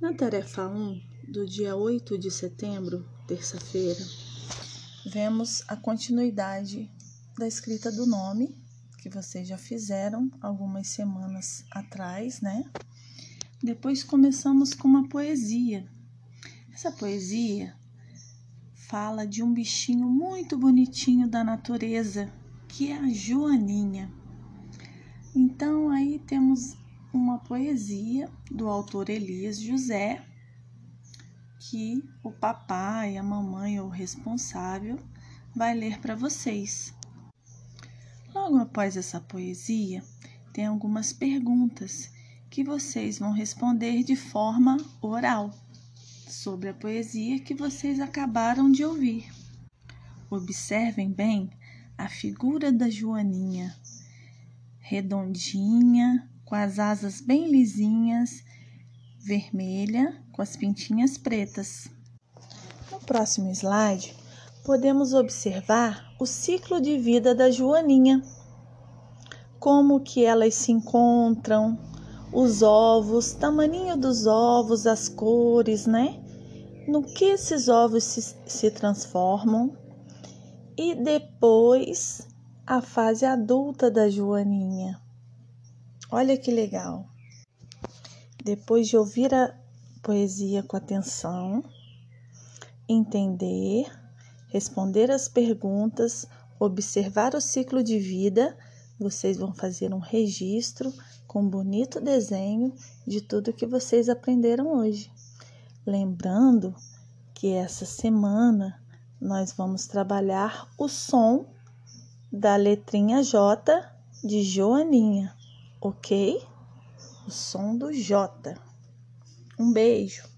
Na tarefa 1 do dia 8 de setembro, terça-feira, vemos a continuidade da escrita do nome, que vocês já fizeram algumas semanas atrás, né? Depois começamos com uma poesia. Essa poesia fala de um bichinho muito bonitinho da natureza, que é a Joaninha. Então aí temos uma poesia do autor Elias José, que o papai, a mamãe ou o responsável vai ler para vocês. Logo após essa poesia, tem algumas perguntas que vocês vão responder de forma oral sobre a poesia que vocês acabaram de ouvir. Observem bem a figura da Joaninha, redondinha, com as asas bem lisinhas, vermelha, com as pintinhas pretas. No próximo slide, podemos observar o ciclo de vida da joaninha. Como que elas se encontram, os ovos, tamanho dos ovos, as cores, né? No que esses ovos se, se transformam e depois a fase adulta da joaninha. Olha que legal. Depois de ouvir a poesia com atenção, entender, responder as perguntas, observar o ciclo de vida, vocês vão fazer um registro com bonito desenho de tudo que vocês aprenderam hoje. Lembrando que essa semana nós vamos trabalhar o som da letrinha J de Joaninha ok? O som do J. Um beijo.